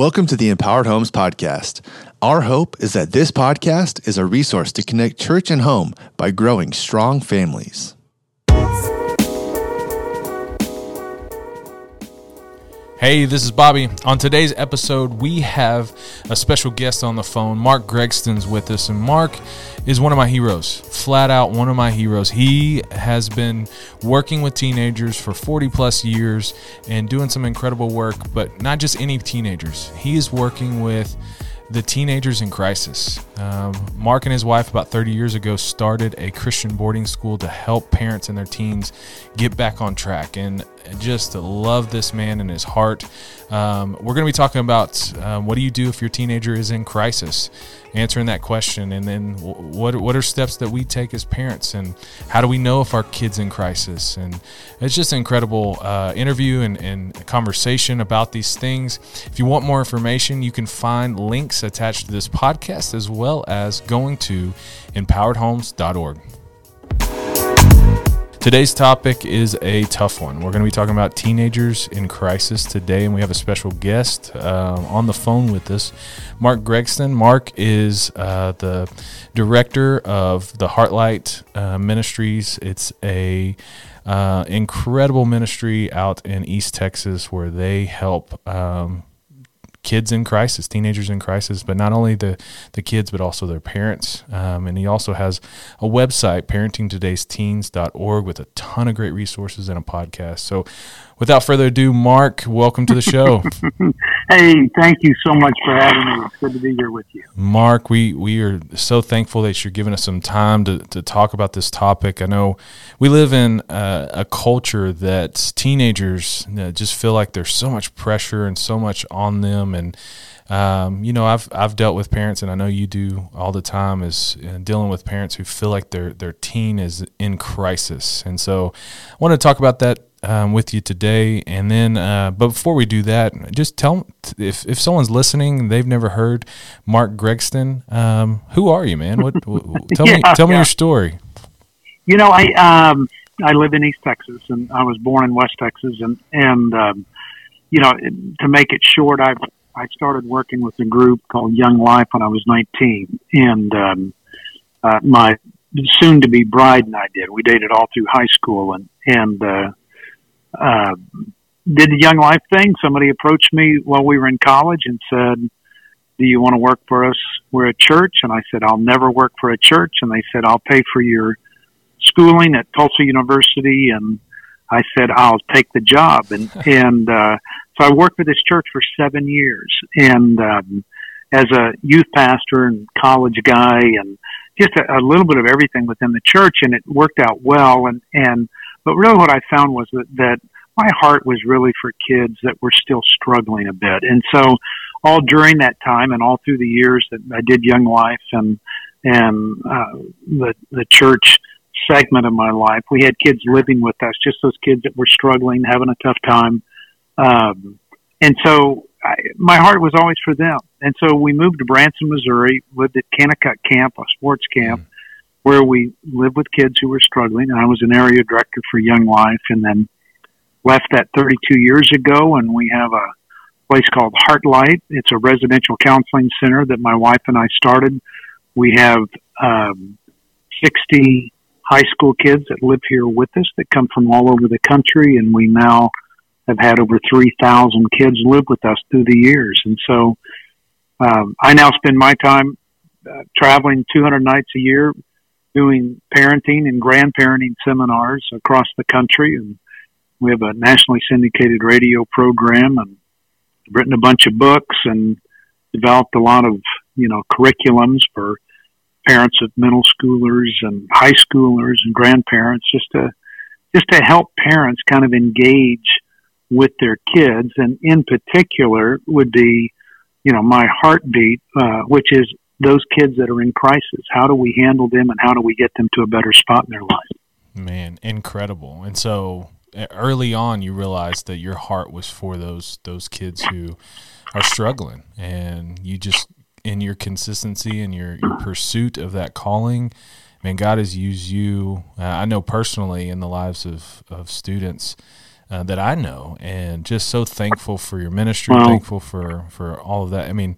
Welcome to the Empowered Homes Podcast. Our hope is that this podcast is a resource to connect church and home by growing strong families. Hey, this is Bobby. On today's episode, we have a special guest on the phone. Mark Gregston's with us, and Mark is one of my heroes. Flat out, one of my heroes. He has been working with teenagers for 40 plus years and doing some incredible work, but not just any teenagers. He is working with the teenagers in crisis. Um, Mark and his wife, about 30 years ago, started a Christian boarding school to help parents and their teens get back on track. And just love this man and his heart. Um, we're going to be talking about um, what do you do if your teenager is in crisis, answering that question, and then what what are steps that we take as parents, and how do we know if our kid's in crisis? And it's just an incredible uh, interview and, and conversation about these things. If you want more information, you can find links attached to this podcast as well as going to empoweredhomes.org. Today's topic is a tough one. We're going to be talking about teenagers in crisis today, and we have a special guest uh, on the phone with us, Mark Gregston. Mark is uh, the director of the Heartlight uh, Ministries. It's a uh, incredible ministry out in East Texas where they help um, kids in crisis, teenagers in crisis, but not only the, the kids, but also their parents. Um, and he also has a website, parentingtodaysteens.org, with a ton of great resources and a podcast. So without further ado, Mark, welcome to the show. hey, thank you so much for having me. It's good to be here with you. Mark, we, we are so thankful that you're giving us some time to, to talk about this topic. I know we live in a, a culture that teenagers just feel like there's so much pressure and so much on them. And, um, you know, I've I've dealt with parents, and I know you do all the time, is uh, dealing with parents who feel like their their teen is in crisis, and so I want to talk about that um, with you today. And then, uh, but before we do that, just tell if if someone's listening, they've never heard Mark Gregston. Um, who are you, man? What? tell yeah, me, tell yeah. me your story. You know, I um, I live in East Texas, and I was born in West Texas, and and um, you know, to make it short, I I started working with a group called Young Life when I was 19, and um, uh, my soon to be bride and I did. We dated all through high school, and and uh, uh, did the Young Life thing. Somebody approached me while we were in college and said, "Do you want to work for us? We're a church." And I said, "I'll never work for a church." And they said, "I'll pay for your schooling at Tulsa University." And I said, "I'll take the job." And and uh, so I worked for this church for seven years, and um, as a youth pastor and college guy, and just a, a little bit of everything within the church, and it worked out well. And and but really, what I found was that, that my heart was really for kids that were still struggling a bit. And so, all during that time and all through the years that I did Young Life and and uh, the the church segment of my life, we had kids living with us, just those kids that were struggling, having a tough time. Um, and so I, my heart was always for them. And so we moved to Branson, Missouri, lived at Kanakuk Camp, a sports camp. Mm where we lived with kids who were struggling. And I was an area director for Young Life and then left that 32 years ago. And we have a place called Heartlight. It's a residential counseling center that my wife and I started. We have um, 60 high school kids that live here with us that come from all over the country. And we now have had over 3,000 kids live with us through the years. And so um, I now spend my time uh, traveling 200 nights a year doing parenting and grandparenting seminars across the country. And we have a nationally syndicated radio program and written a bunch of books and developed a lot of, you know, curriculums for parents of middle schoolers and high schoolers and grandparents just to, just to help parents kind of engage with their kids. And in particular would be, you know, my heartbeat, uh, which is those kids that are in crisis. How do we handle them and how do we get them to a better spot in their life? Man, incredible. And so early on you realized that your heart was for those those kids who are struggling and you just in your consistency and your, your pursuit of that calling man god has used you uh, i know personally in the lives of, of students uh, that I know, and just so thankful for your ministry, Wow. thankful for for all of that. I mean,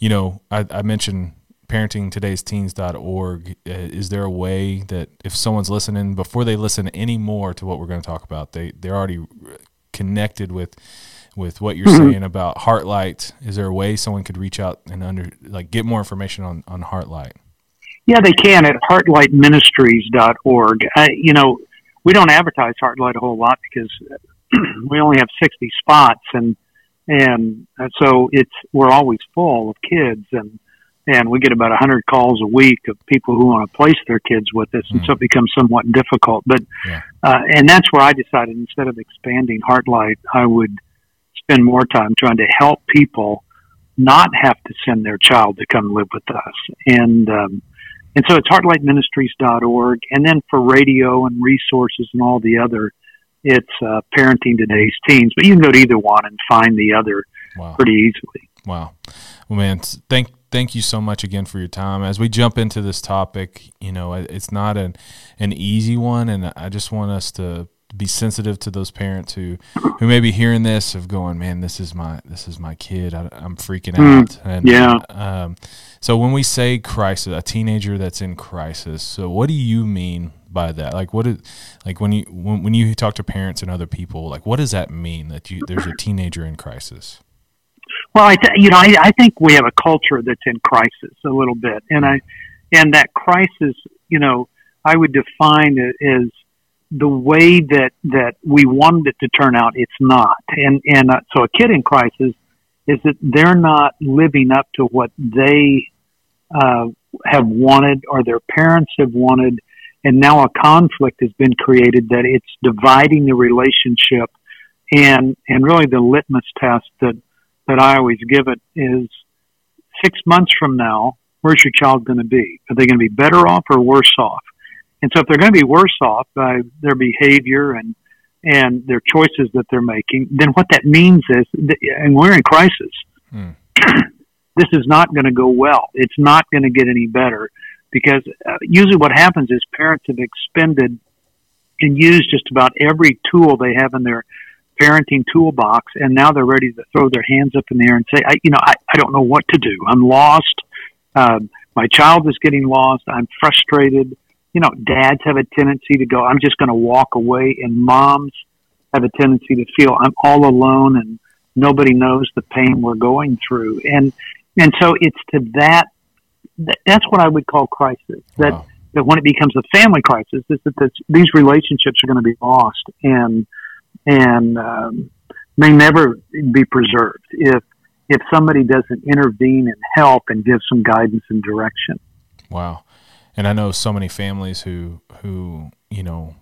you know, I, I mentioned parentingtodaysteens.org. Uh, Is there a way that if someone's listening before they listen any more to what we're going to talk about, they they're already connected with with what you're Mhm. saying about Heartlight? Is there a way someone could reach out and under like get more information on on Heartlight? Yeah, they can at heartlightministries.org. Uh, you know, we don't advertise Heartlight a whole lot because we only have 60 spots and and so it's we're always full of kids and and we get about 100 calls a week of people who want to place their kids with us and so it becomes somewhat difficult but Yeah. uh, and that's where I decided instead of expanding Heartlight I would spend more time trying to help people not have to send their child to come live with us and um, and so it's heartlightministries.org. And then for radio and resources and all the other, it's uh, Parenting Today's Teens. But you can go to either one and find the other Wow. pretty easily. Wow. Well, man, thank thank you so much again for your time. As we jump into this topic, you know, it's not an an easy one, and I just want us to be sensitive to those parents who who may be hearing this of going, man, this is my this is my kid. I, I'm freaking Mm, out. And, yeah. Um, so when we say crisis, a teenager that's in crisis, so what do you mean by that? Like, what is like when you when, when you talk to parents and other people, like, what does that mean that you there's a teenager in crisis? Well, I, th- you know, I, I think we have a culture that's in crisis a little bit, and I, and that crisis, you know, I would define it as the way that that we wanted it to turn out. It's not, and and uh, so a kid in crisis is that they're not living up to what they uh, have wanted or their parents have wanted, and now a conflict has been created that it's dividing the relationship, and and really the litmus test that that I always give it is six months from now, where's your child going to be? Are they going to be better off or worse off? And so if they're going to be worse off by their behavior and and their choices that they're making, then what that means is, and we're in crisis. Hmm. this is not going to go well. It's not going to get any better because uh, usually what happens is parents have expended and used just about every tool they have in their parenting toolbox, and now they're ready to throw their hands up in the air and say, I, you know, I, I don't know what to do. I'm lost. Um, my child is getting lost. I'm frustrated. You know, dads have a tendency to go, I'm just going to walk away, and moms have a tendency to feel I'm all alone and nobody knows the pain we're going through. And and so it's to that, that that's what I would call crisis. That Wow. that when it becomes a family crisis, is that this, these relationships are going to be lost and and um, may never be preserved if if somebody doesn't intervene and help and give some guidance and direction. Wow. And I know so many families who who, you know,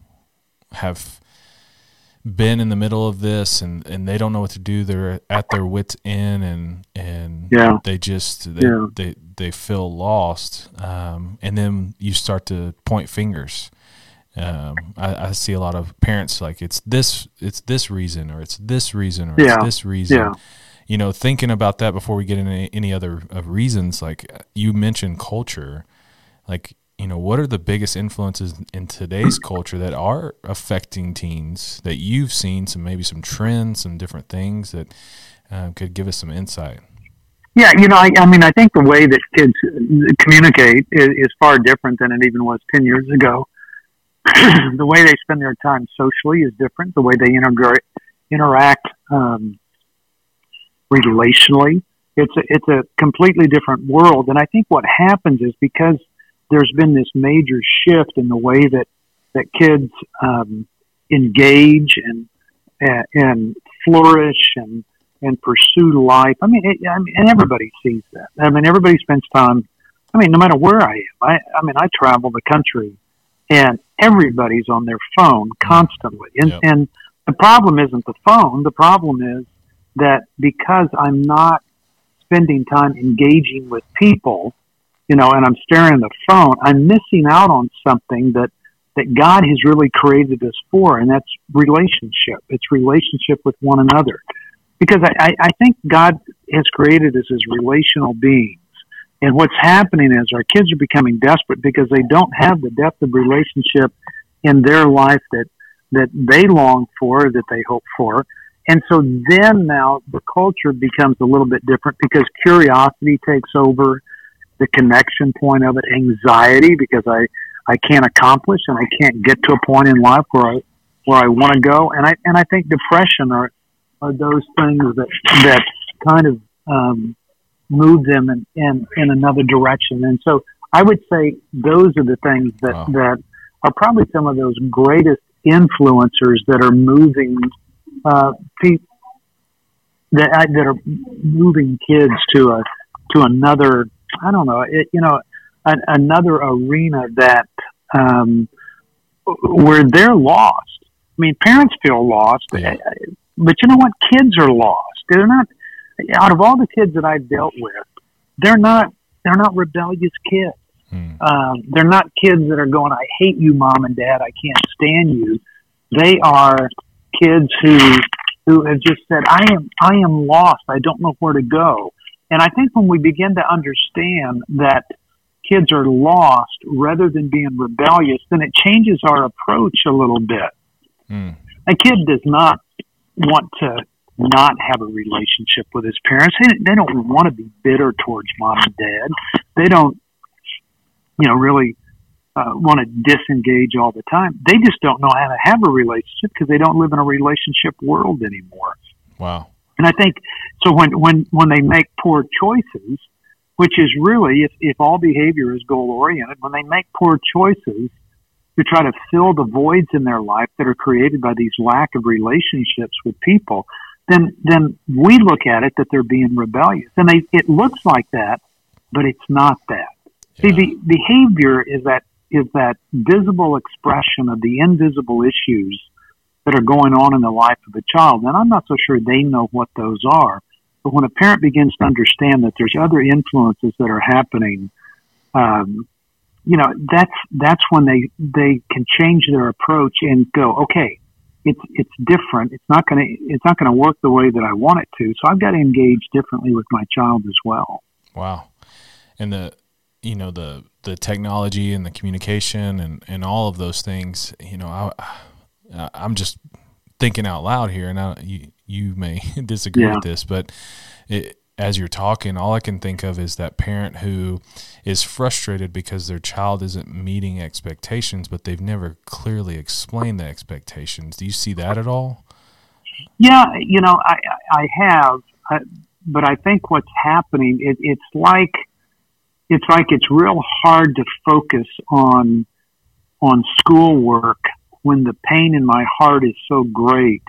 have been in the middle of this and, and they don't know what to do. They're at their wits end and and Yeah. they just they, Yeah. they they feel lost. Um, and then you start to point fingers. Um, I, I see a lot of parents like it's this it's this reason or it's this reason or Yeah. it's this reason Yeah. you know, thinking about that before we get into any, other uh, reasons, like you mentioned culture, like, you know, what are the biggest influences in today's culture that are affecting teens that you've seen some, maybe some trends, some different things that um, could give us some insight? Yeah, you know, I, I mean, I think the way that kids communicate is, is far different than it even was 10 years ago. the way they spend their time socially is different. The way they interact um, relationally, it's a, it's a completely different world. And I think what happens is because there's been this major shift in the way that, that kids um, engage and, and, and flourish and, and pursue life. I mean, it, I mean, and everybody sees that. I mean, everybody spends time. I mean, no matter where I am, I, I mean, I travel the country, and everybody's on their phone constantly. And Yep. and the problem isn't the phone. The problem is that because I'm not spending time engaging with people, you know, and I'm staring at the phone, I'm missing out on something that that God has really created us for, and that's relationship. It's relationship with one another because I, I, think God has created us as relational beings. And what's happening is our kids are becoming desperate because they don't have the depth of relationship in their life that, that they long for, that they hope for. And so then now the culture becomes a little bit different because curiosity takes over the connection point of it, anxiety because I, I can't accomplish and I can't get to a point in life where I, where I want to go. And I, and I think depression are, are those things that, that kind of, um, move them in, in, in another direction. And so I would say those are the things that, wow. that are probably some of those greatest influencers that are moving uh, people that that are moving kids to a to another. I don't know. It, you know, an, another arena that um, where they're lost. I mean, parents feel lost, yeah. but you know what? Kids are lost. They're not. Out of all the kids that I've dealt with, they're not. They're not rebellious kids. Hmm. Um, they're not kids that are going, I hate you, mom and dad. I can't stand you. They are kids who, who have just said, I am, I am lost. I don't know where to go. And I think when we begin to understand that kids are lost rather than being rebellious, then it changes our approach a little bit. Hmm. A kid does not want to not have a relationship with his parents. They, they don't want to be bitter towards mom and dad. They don't you know, really uh, want to disengage all the time. They just don't know how to have a relationship because they don't live in a relationship world anymore. Wow. And I think so when when when they make poor choices, which is really if if all behavior is goal oriented, when they make poor choices to try to fill the voids in their life that are created by these lack of relationships with people, then then we look at it that they're being rebellious, and they it looks like that, but it's not that. See, the behavior is that is that visible expression of the invisible issues that are going on in the life of a child. And I'm not so sure they know what those are. But when a parent begins to understand that there's other influences that are happening, um, you know, that's that's when they they can change their approach and go, okay, it's it's different. It's not going to it's not going to work the way that I want it to. So I've got to engage differently with my child as well. Wow. And the you know the the technology and the communication and and all of those things you know I I'm just thinking out loud here and I, you you may disagree yeah. with this but it, as you're talking all I can think of is that parent who is frustrated because their child isn't meeting expectations but they've never clearly explained the expectations do you see that at all yeah you know I I have uh, but I think what's happening it, it's like it's like it's real hard to focus on on schoolwork when the pain in my heart is so great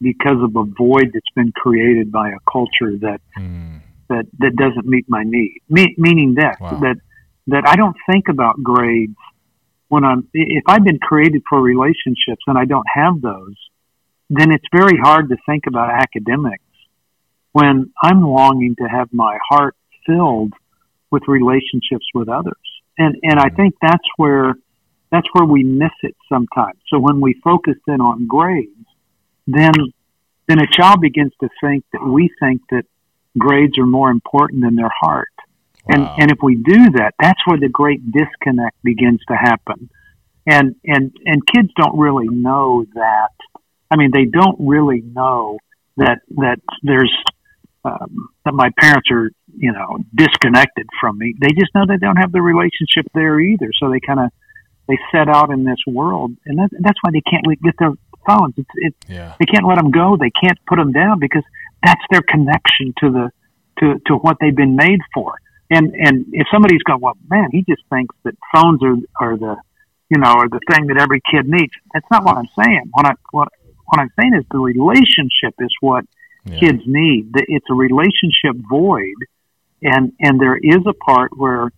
because of a void that's been created by a culture that mm. that that doesn't meet my need. Me, meaning that wow. that that I don't think about grades when I'm if I've been created for relationships and I don't have those, then it's very hard to think about academics when I'm longing to have my heart filled with relationships with others. And, and I think that's where, that's where we miss it sometimes. So when we focus in on grades, then, then a child begins to think that we think that grades are more important than their heart. Wow. And, and if we do that, that's where the great disconnect begins to happen. And, and, and kids don't really know that. I mean, they don't really know that, that there's, um, that my parents are, you know, disconnected from me. They just know they don't have the relationship there either. So they kind of they set out in this world, and that, that's why they can't get their phones. It's, it, yeah. They can't let them go. They can't put them down because that's their connection to the to to what they've been made for. And and if somebody's going, well, man, he just thinks that phones are are the you know are the thing that every kid needs. That's not what I'm saying. What I what what I'm saying is the relationship is what yeah. kids need. It's a relationship void, and and there is a part where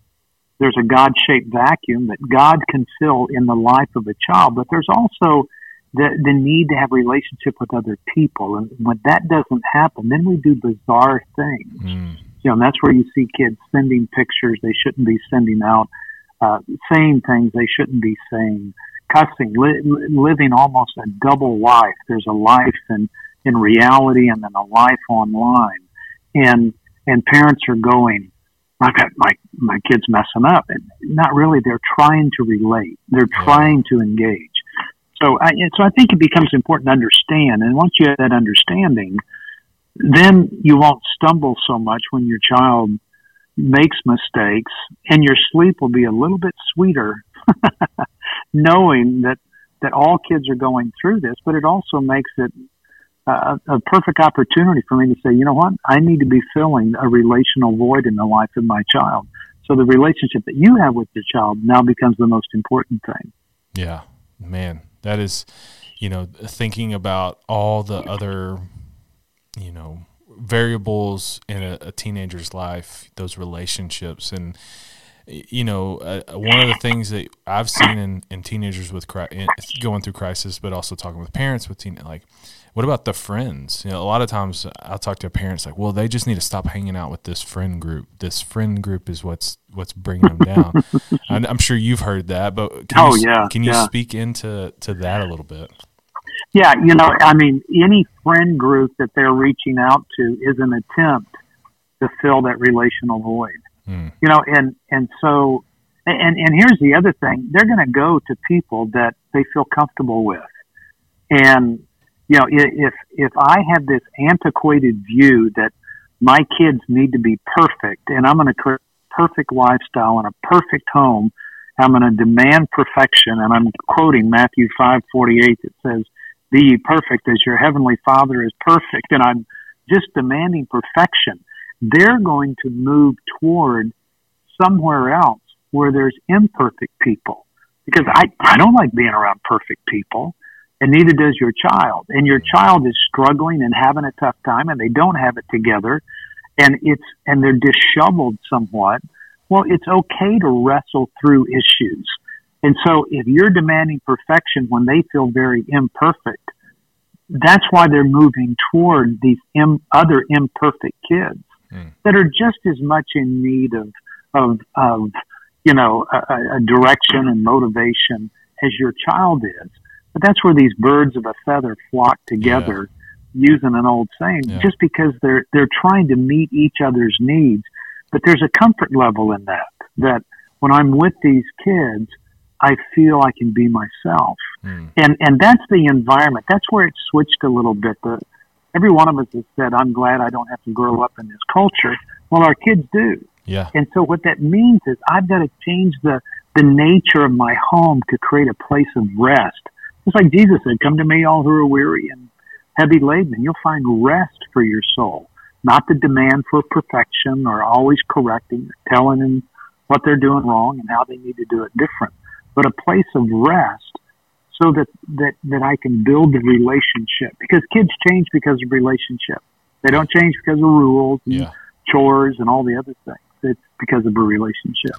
there's a God-shaped vacuum that God can fill in the life of a child, but there's also the the need to have relationship with other people, and when that doesn't happen, then we do bizarre things. Mm. You know, and that's where you see kids sending pictures they shouldn't be sending out, uh, saying things they shouldn't be saying, cussing, li- living almost a double life. There's a life in, in reality and then a life online. And, and parents are going, my, my, my kid's messing up. And not really, they're trying to relate. They're trying to engage. so I, so I think it becomes important to understand. And once you have that understanding, then you won't stumble so much when your child makes mistakes and your sleep will be a little bit sweeter knowing that that all kids are going through this, but it also makes it a, perfect opportunity for me to say, you know what, I need to be filling a relational void in the life of my child. So the relationship that you have with your child now becomes the most important thing. Yeah, man, that is, you know, thinking about all the other, you know, variables in a, a teenager's life, those relationships, and you know, uh, one of the things that I've seen in, in teenagers with cri- going through crisis, but also talking with parents with teen, like, what about the friends? You know, a lot of times I'll talk to parents like, well, they just need to stop hanging out with this friend group. This friend group is what's what's bringing them down. I'm sure you've heard that, but can oh you, yeah, can you yeah. speak into to that a little bit? Yeah, you know, I mean, any friend group that they're reaching out to is an attempt to fill that relational void. Mm. You know, and and so, and and here's the other thing: they're going to go to people that they feel comfortable with, and you know, if if I have this antiquated view that my kids need to be perfect, and I'm going to create a perfect lifestyle and a perfect home, I'm going to demand perfection, and I'm quoting Matthew five forty eight that says be perfect as your heavenly father is perfect. And I'm just demanding perfection. They're going to move toward somewhere else where there's imperfect people because I, I don't like being around perfect people and neither does your child. And your child is struggling and having a tough time and they don't have it together and it's, and they're disheveled somewhat. Well, it's okay to wrestle through issues and so if you're demanding perfection when they feel very imperfect, that's why they're moving toward these Im- other imperfect kids mm. that are just as much in need of, of, of you know, a, a direction and motivation as your child is. But that's where these birds of a feather flock together, yeah. using an old saying, yeah. just because they're they're trying to meet each other's needs. But there's a comfort level in that. That when I'm with these kids, I feel I can be myself. Mm. And and that's the environment. That's where it switched a little bit. The, every one of us has said, I'm glad I don't have to grow up in this culture. Well, our kids do. Yeah. And so what that means is I've got to change the, the nature of my home to create a place of rest. Just like Jesus said, come to me all who are weary and heavy laden and you'll find rest for your soul. Not the demand for perfection or always correcting, or telling them what they're doing wrong and how they need to do it different but a place of rest so that, that, that I can build the relationship because kids change because of relationship. They don't change because of rules and yeah. chores and all the other things. It's because of a relationship.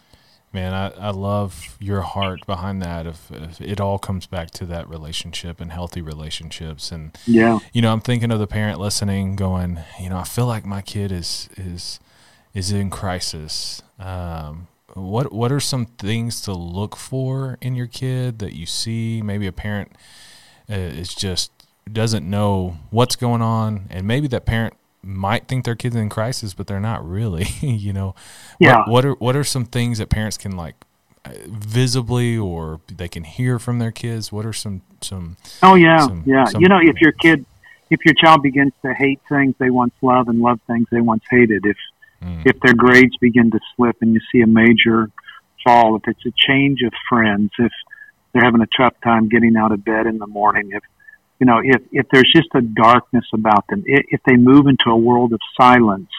Man, I, I love your heart behind that. If, if, it all comes back to that relationship and healthy relationships, and yeah, you know, I'm thinking of the parent listening, going, you know, I feel like my kid is is is in crisis. Um, what what are some things to look for in your kid that you see? Maybe a parent uh, is just doesn't know what's going on, and maybe that parent might think their kid's in crisis, but they're not really. you know, yeah. What, what, are what are some things that parents can like uh, visibly or they can hear from their kids? What are some some? Oh yeah, some, yeah. Some, you know, if your kid, if your child begins to hate things they once loved and love things they once hated, if mm. if their grades begin to slip and you see a major fall, if it's a change of friends, if they're having a tough time getting out of bed in the morning, if you know, if if there's just a darkness about them, if they move into a world of silence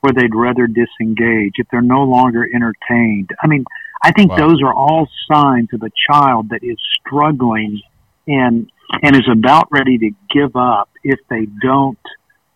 where they'd rather disengage, if they're no longer entertained. I mean, I think wow. those are all signs of a child that is struggling and and is about ready to give up if they don't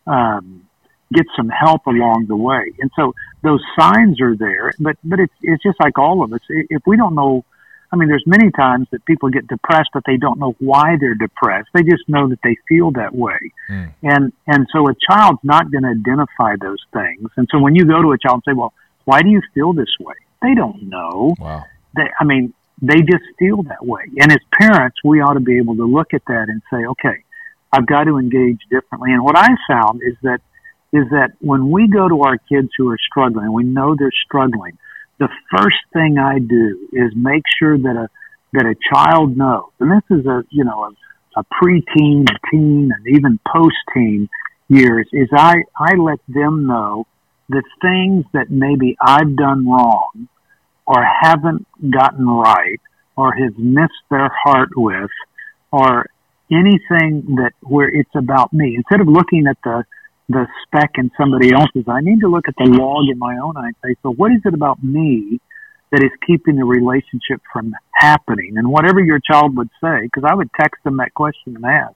um, get some help along the way. And so those signs are there, but, but it's, it's just like all of us. If we don't know, I mean, there's many times that people get depressed, but they don't know why they're depressed. They just know that they feel that way. Mm. And, and so a child's not going to identify those things. And so when you go to a child and say, well, why do you feel this way? They don't know. Wow. They, I mean, they just feel that way. And as parents, we ought to be able to look at that and say, okay, I've got to engage differently. And what I found is that is that when we go to our kids who are struggling, we know they're struggling. The first thing I do is make sure that a that a child knows, and this is a, you know, a, a preteen, teen, and even post-teen years, is I, I let them know the things that maybe I've done wrong or haven't gotten right or have missed their heart with or anything that where it's about me. Instead of looking at the the speck in somebody else's, I need to look at the log in my own eye and say, so what is it about me that is keeping the relationship from happening? And whatever your child would say, because I would text them that question and ask,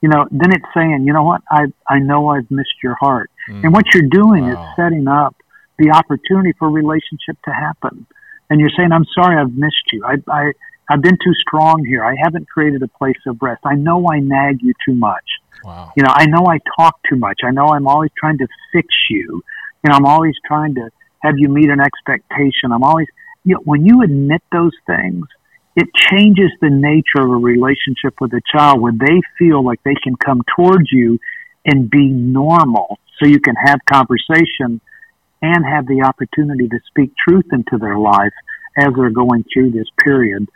you know, then it's saying, you know what, I I know I've missed your heart, mm. and what you're doing wow. is setting up the opportunity for relationship to happen. And you're saying, I'm sorry, I've missed you. I I I've been too strong here. I haven't created a place of rest. I know I nag you too much. Wow. You know, I know I talk too much. I know I'm always trying to fix you. You know, I'm always trying to have you meet an expectation. I'm always, you know, when you admit those things, it changes the nature of a relationship with a child where they feel like they can come towards you and be normal so you can have conversation and have the opportunity to speak truth into their life as they're going through this period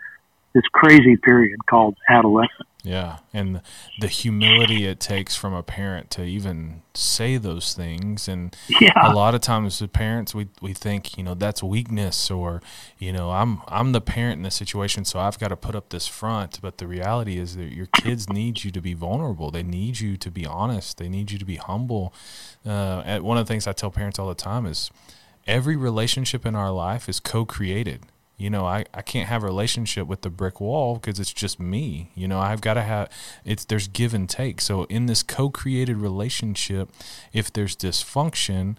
this crazy period called adolescence. Yeah, and the humility it takes from a parent to even say those things, and yeah. a lot of times with parents, we we think you know that's weakness, or you know I'm I'm the parent in this situation, so I've got to put up this front. But the reality is that your kids need you to be vulnerable. They need you to be honest. They need you to be humble. Uh, one of the things I tell parents all the time is every relationship in our life is co-created you know I, I can't have a relationship with the brick wall because it's just me you know i've got to have it's there's give and take so in this co-created relationship if there's dysfunction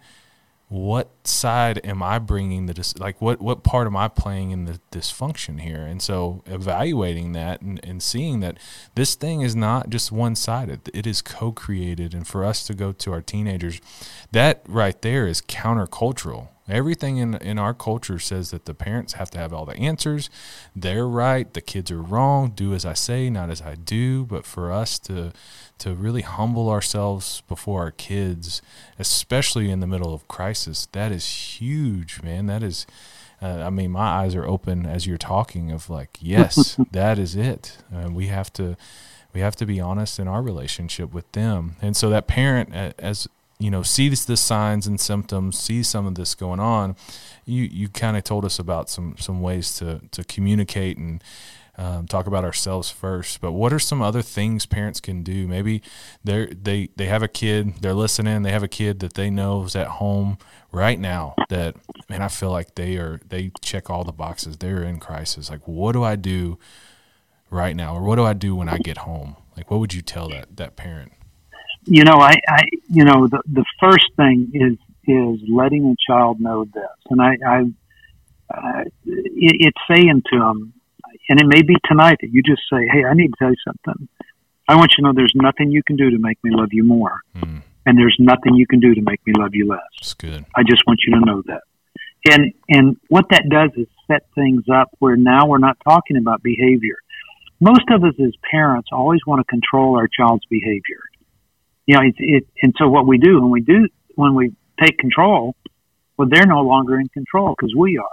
what side am I bringing the dis- like what what part am I playing in the dysfunction here? And so evaluating that and, and seeing that this thing is not just one sided; it is co-created. And for us to go to our teenagers, that right there is countercultural. Everything in in our culture says that the parents have to have all the answers. They're right, the kids are wrong. Do as I say, not as I do. But for us to to really humble ourselves before our kids, especially in the middle of crisis, that is huge, man. That is, uh, I mean, my eyes are open as you're talking of like, yes, that is it. Uh, we have to, we have to be honest in our relationship with them. And so that parent, as you know, sees the signs and symptoms, sees some of this going on. You you kind of told us about some some ways to to communicate and um, talk about ourselves first. But what are some other things parents can do? Maybe they they they have a kid, they're listening, they have a kid that they know is at home right now. That man, I feel like they are they check all the boxes. They're in crisis. Like, what do I do right now, or what do I do when I get home? Like, what would you tell that that parent? You know, I, I you know the the first thing is is letting a child know this, and I, I uh, it, it's saying to them, and it may be tonight that you just say, Hey, I need to tell you something. I want you to know there's nothing you can do to make me love you more. Mm. And there's nothing you can do to make me love you less. That's good. I just want you to know that. And, and what that does is set things up where now we're not talking about behavior. Most of us as parents always want to control our child's behavior. You know, it, it, and so what we do when we do, when we take control, well, they're no longer in control because we are.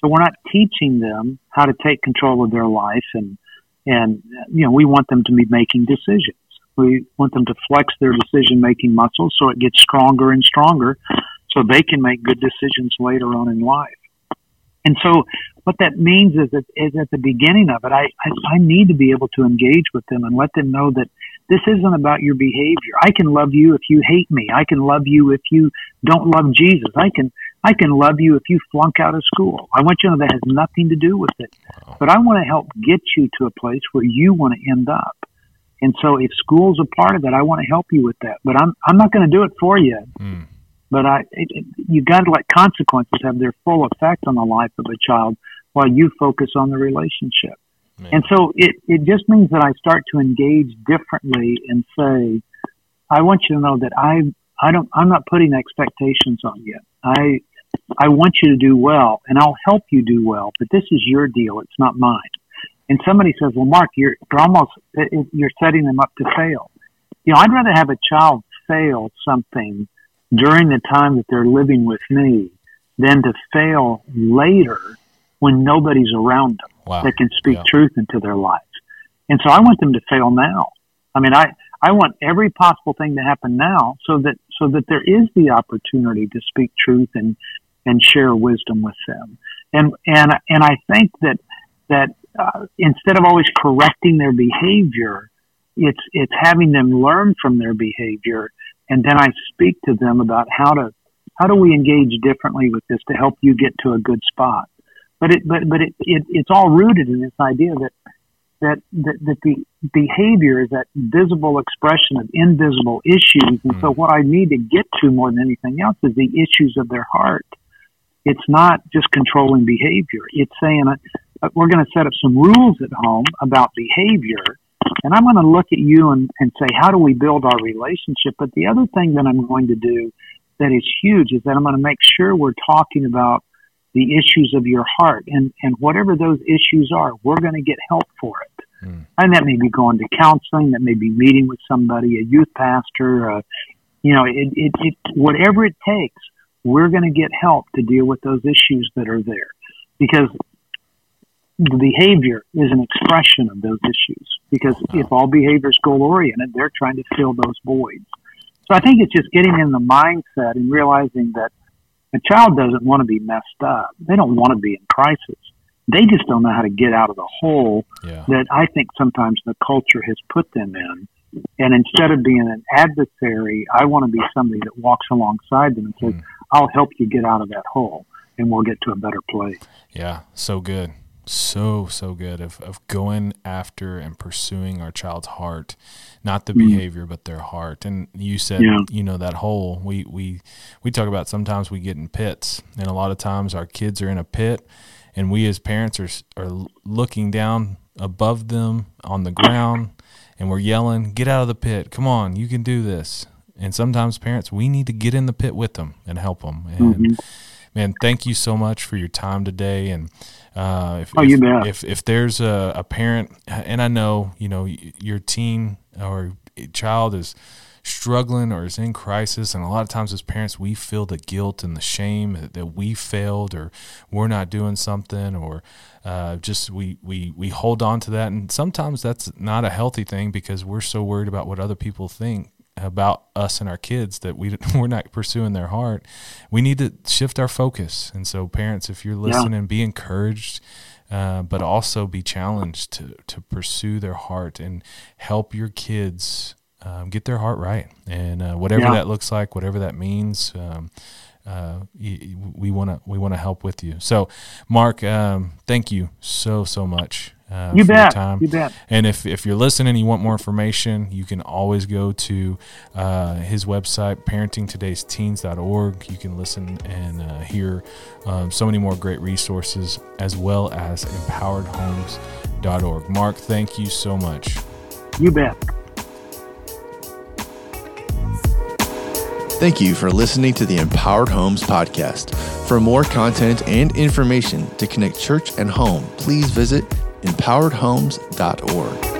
So we're not teaching them how to take control of their life and, and, you know, we want them to be making decisions. We want them to flex their decision making muscles so it gets stronger and stronger so they can make good decisions later on in life. And so what that means is that is at the beginning of it, I, I, I need to be able to engage with them and let them know that this isn't about your behavior. I can love you if you hate me. I can love you if you don't love Jesus. I can I can love you if you flunk out of school. I want you to know that has nothing to do with it. Wow. But I want to help get you to a place where you want to end up. And so if school's a part of that, I want to help you with that. But I'm I'm not going to do it for you. Mm. But I it, it, you got to let consequences have their full effect on the life of a child while you focus on the relationship. And so it, it just means that I start to engage differently and say, I want you to know that I I don't I'm not putting expectations on you. I I want you to do well and I'll help you do well, but this is your deal. It's not mine. And somebody says, well, Mark, you're, you're almost, you're setting them up to fail. You know, I'd rather have a child fail something during the time that they're living with me than to fail later when nobody's around them Wow. that can speak Yeah. truth into their lives. And so I want them to fail now. I mean, I, I want every possible thing to happen now so that, so that there is the opportunity to speak truth and, and share wisdom with them. And, and, and I think that, that, uh, instead of always correcting their behavior, it's, it's having them learn from their behavior. And then I speak to them about how to, how do we engage differently with this to help you get to a good spot? But it, but, but it, it, it's all rooted in this idea that, that, that, that the behavior is that visible expression of invisible issues. And so what I need to get to more than anything else is the issues of their heart. It's not just controlling behavior. It's saying, uh, we're going to set up some rules at home about behavior and I'm going to look at you and, and say, how do we build our relationship? But the other thing that I'm going to do that is huge is that I'm going to make sure we're talking about the issues of your heart and, and whatever those issues are, we're going to get help for it. Mm. And that may be going to counseling, that may be meeting with somebody, a youth pastor, uh, you know, it, it, it, whatever it takes, we're going to get help to deal with those issues that are there because the behavior is an expression of those issues because if all behavior is goal oriented, they're trying to fill those voids. So I think it's just getting in the mindset and realizing that a child doesn't want to be messed up. They don't want to be in crisis. They just don't know how to get out of the hole Yeah. that I think sometimes the culture has put them in. And instead of being an adversary, I want to be somebody that walks alongside them and says, hmm. I'll help you get out of that hole and we'll get to a better place. Yeah, so good. So, so good of, of going after and pursuing our child's heart, not the mm. behavior, but their heart. And you said, Yeah. you know, that hole we, we, we talk about sometimes we get in pits and a lot of times our kids are in a pit and we as parents are, are looking down above them on the ground and we're yelling, get out of the pit. Come on, you can do this. And sometimes parents, we need to get in the pit with them and help them. And mm-hmm. man, thank you so much for your time today. And uh, if, Oh, if, you bet. if if there's a, a parent, and I know you know your teen or child is struggling or is in crisis, and a lot of times as parents, we feel the guilt and the shame that, that we failed or we're not doing something or uh, just we, we we hold on to that, and sometimes that's not a healthy thing because we're so worried about what other people think about us and our kids that we we're not pursuing their heart. We need to shift our focus. And so, parents, if you're listening, be encouraged, uh, but also be challenged to to pursue their heart and help your kids um, get their heart right. And uh, whatever Yeah. that looks like, whatever that means. Um, uh, we want to we want to help with you. So, Mark, um, thank you so so much. Uh, You for your bet. time. You bet. And if, if you're listening and you want more information, you can always go to uh, his website, parentingtodaysteens.org. You can listen and uh, hear um, so many more great resources, as well as empoweredhomes.org. Mark, thank you so much. You bet. Thank you for listening to the Empowered Homes podcast. For more content and information to connect church and home, please visit empoweredhomes.org.